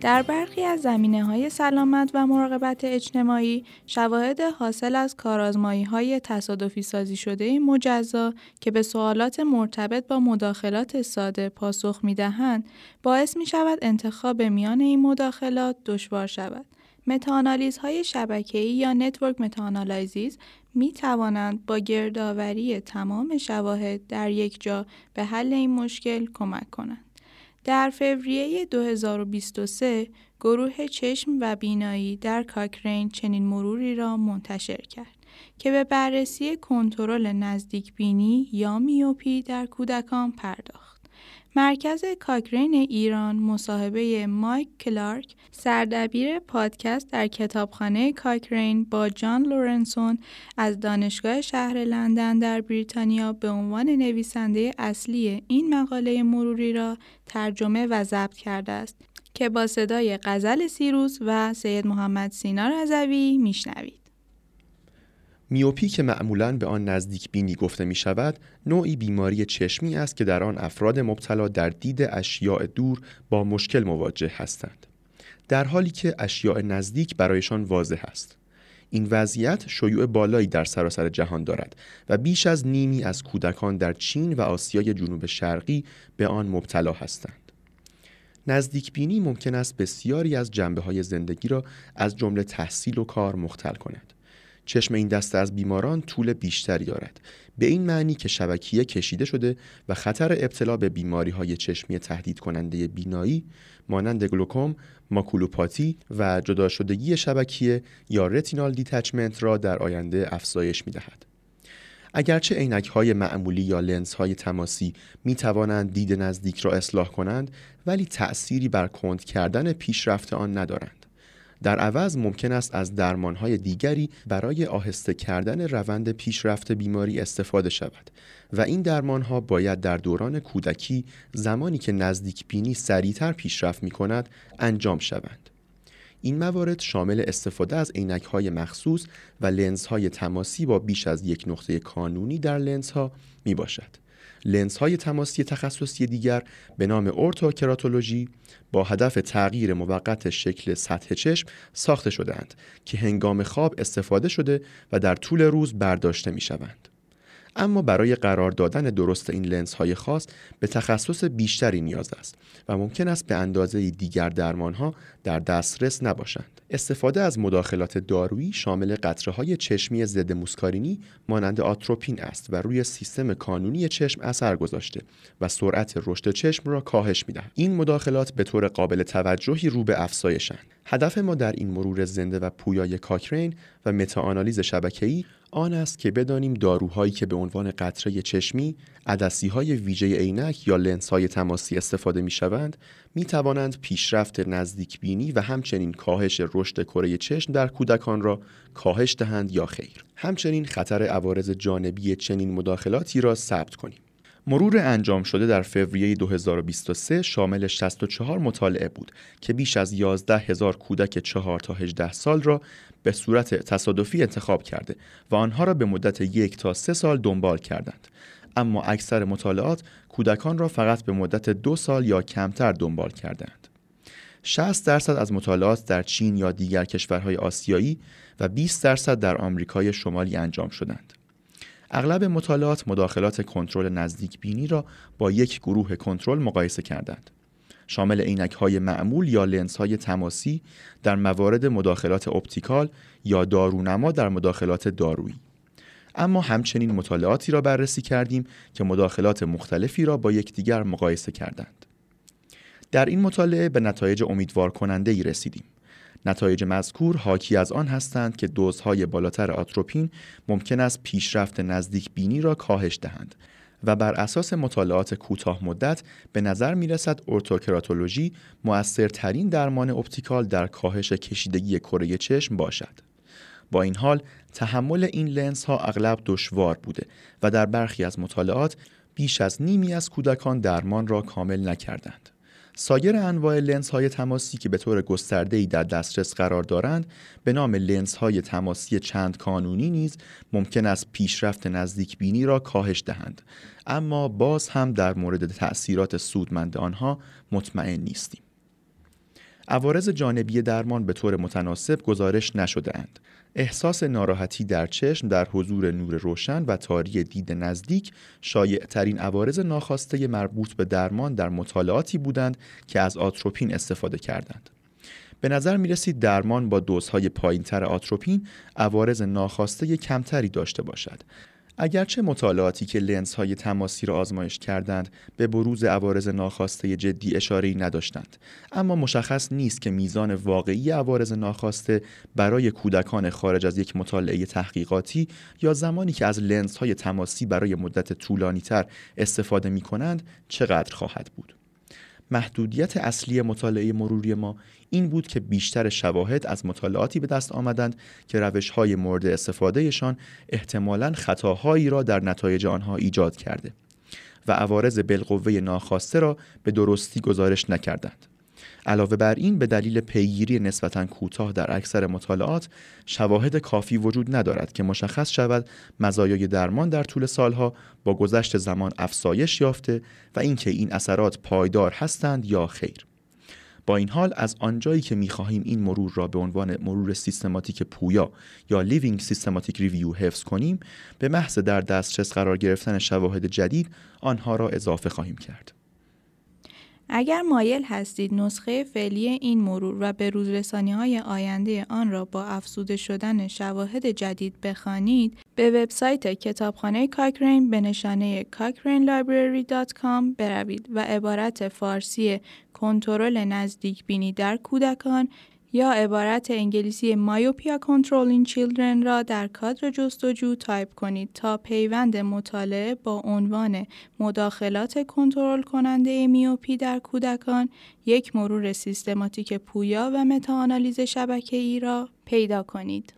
در برخی از زمینه های سلامت و مراقبت اجتماعی شواهد حاصل از کارازمایی های تصادفی سازی شده مجزا که به سوالات مرتبط با مداخلات ساده پاسخ می دهند باعث می شود انتخاب میان این مداخلات دشوار شود. متاانالیز های شبکه‌ای یا network meta-analyses می توانند با گردآوری تمام شواهد در یک جا به حل این مشکل کمک کنند. در فوریه 2023 گروه چشم و بینایی در کاکرین چنین مروری را منتشر کرد که به بررسی کنترل نزدیک بینی یا میوپی در کودکان پرداخت. مرکز کاکرین ایران مصاحبه مایک کلارک سردبیر پادکست در کتابخانه کاکرین با جان لورنسون از دانشگاه شهر لندن در بریتانیا به عنوان نویسنده اصلی این مقاله مروری را ترجمه و ضبط کرده است که با صدای غزل سیروس و سید محمد سینا رضوی میشنوید. میوپی که معمولا به آن نزدیک بینی گفته می شود نوعی بیماری چشمی است که در آن افراد مبتلا در دید اشیاء دور با مشکل مواجه هستند. در حالی که اشیاء نزدیک برایشان واضح است. این وضعیت شیوع بالایی در سراسر جهان دارد و بیش از نیمی از کودکان در چین و آسیای جنوب شرقی به آن مبتلا هستند. نزدیک بینی ممکن است بسیاری از جنبه های زندگی را از جمله تحصیل و کار مختل کند. چشم این دسته از بیماران طول بیشتری دارد به این معنی که شبکیه کشیده شده و خطر ابتلا به بیماری های چشمی تهدید کننده بینایی مانند گلوکوم، ماکولوپاتی و جدا شدگی شبکیه یا رتینال دیتچمنت را در آینده افزایش می دهد. اگرچه عینک های معمولی یا لنز های تماسی می توانند دید نزدیک را اصلاح کنند ولی تأثیری بر کند کردن پیشرفت آن ندارند. در عوض ممکن است از درمانهای دیگری برای آهسته کردن روند پیشرفت بیماری استفاده شود و این درمانها باید در دوران کودکی زمانی که نزدیک بینی سریعتر پیشرفت می کند انجام شوند. این موارد شامل استفاده از عینک های مخصوص و لنز های تماسی با بیش از یک نقطه کانونی در لنز ها می باشد. لنز های تماسی تخصصی دیگر به نام اورتوکراتولوژی با هدف تغییر موقت شکل سطح چشم ساخته شدهاند که هنگام خواب استفاده شده و در طول روز برداشته می شوند. اما برای قرار دادن درست این لنز های خاص به تخصص بیشتری نیاز است و ممکن است به اندازه دیگر درمان ها در دسترس نباشند. استفاده از مداخلات دارویی شامل قطره های چشمی ضد موسکارینی مانند آتروپین است و روی سیستم کانونی چشم اثر گذاشته و سرعت رشد چشم را کاهش می‌دهد. این مداخلات به طور قابل توجهی رو به افزایشند. هدف ما در این مرور زنده و پویای کاکرین و متاآنالیز شبکه‌ای آن است که بدانیم داروهایی که به عنوان قطره چشمی، عدسی های ویژه عینک یا لنس های تماسی استفاده می شوند، می توانند پیشرفت نزدیک بینی و همچنین کاهش رشد کره چشم در کودکان را کاهش دهند یا خیر. همچنین خطر عوارض جانبی چنین مداخلاتی را ثبت کنیم. مرور انجام شده در فوریه 2023 شامل 64 مطالعه بود که بیش از 11 هزار کودک 4 تا 18 سال را به صورت تصادفی انتخاب کرده و آنها را به مدت یک تا سه سال دنبال کردند. اما اکثر مطالعات کودکان را فقط به مدت دو سال یا کمتر دنبال کردند. 60 درصد از مطالعات در چین یا دیگر کشورهای آسیایی و 20 درصد در آمریکای شمالی انجام شدند. اغلب مطالعات مداخلات کنترل نزدیک بینی را با یک گروه کنترل مقایسه کردند. شامل عینک های معمول یا لنز های تماسی در موارد مداخلات optical یا دارونما در مداخلات دارویی. اما همچنین مطالعاتی را بررسی کردیم که مداخلات مختلفی را با یکدیگر مقایسه کردند. در این مطالعه به نتایج امیدوار کننده ای رسیدیم. نتایج مذکور حاکی از آن هستند که دوزهای بالاتر آتروپین ممکن است پیشرفت نزدیک بینی را کاهش دهند و بر اساس مطالعات کوتاه مدت به نظر می رسد ارتوکراتولوژی مؤثرترین درمان optical در کاهش کشیدگی کره چشم باشد. با این حال تحمل این لنز ها اغلب دشوار بوده و در برخی از مطالعات بیش از نیمی از کودکان درمان را کامل نکردند. سایر انواع لنز های تماسی که به طور گسترده ای در دسترس قرار دارند به نام لنز های تماسی چند کانونی نیز ممکن است پیشرفت نزدیک بینی را کاهش دهند. اما باز هم در مورد تأثیرات سودمند آنها مطمئن نیستیم. عوارض جانبی درمان به طور متناسب گزارش نشده اند. احساس ناراحتی در چشم در حضور نور روشن و تاری دید نزدیک شایع ترین عوارض ناخواسته مربوط به درمان در مطالعاتی بودند که از آتروپین استفاده کردند. به نظر می رسید درمان با دوزهای پایینتر آتروپین عوارض ناخواسته کمتری داشته باشد اگرچه مطالعاتی که لنز های تماسی را آزمایش کردند به بروز عوارض ناخواسته جدی اشاره نداشتند اما مشخص نیست که میزان واقعی عوارض ناخواسته برای کودکان خارج از یک مطالعه تحقیقاتی یا زمانی که از لنز های تماسی برای مدت طولانی تر استفاده می کنند چقدر خواهد بود. محدودیت اصلی مطالعه مروری ما این بود که بیشتر شواهد از مطالعاتی به دست آمدند که روش های مورد استفادهشان احتمالا خطاهایی را در نتایج آنها ایجاد کرده و عوارض بالقوه ناخواسته را به درستی گزارش نکردند. علاوه بر این به دلیل پیگیری نسبتا کوتاه در اکثر مطالعات شواهد کافی وجود ندارد که مشخص شود مزایای درمان در طول سالها با گذشت زمان افزایش یافته و اینکه این اثرات پایدار هستند یا خیر. با این حال از آنجایی که می‌خواهیم این مرور را به عنوان مرور سیستماتیک پویا یا living systematic review حفظ کنیم به محض در دسترس قرار گرفتن شواهد جدید آنها را اضافه خواهیم کرد. اگر مایل هستید نسخه فعلی این مرور و به روزرسانی های آینده آن را با افزوده شدن شواهد جدید بخوانید به وبسایت کتابخانه کاکرین به نشانه cochranelibrary.com بروید و عبارت فارسی کنترل نزدیک بینی در کودکان یا عبارت انگلیسی myopia control in children را در کادر جستجو تایپ کنید تا پیوند مطالعه با عنوان مداخلات کنترل کننده میوپی در کودکان یک مرور سیستماتیک پویا و متاانالیز شبکه ای را پیدا کنید.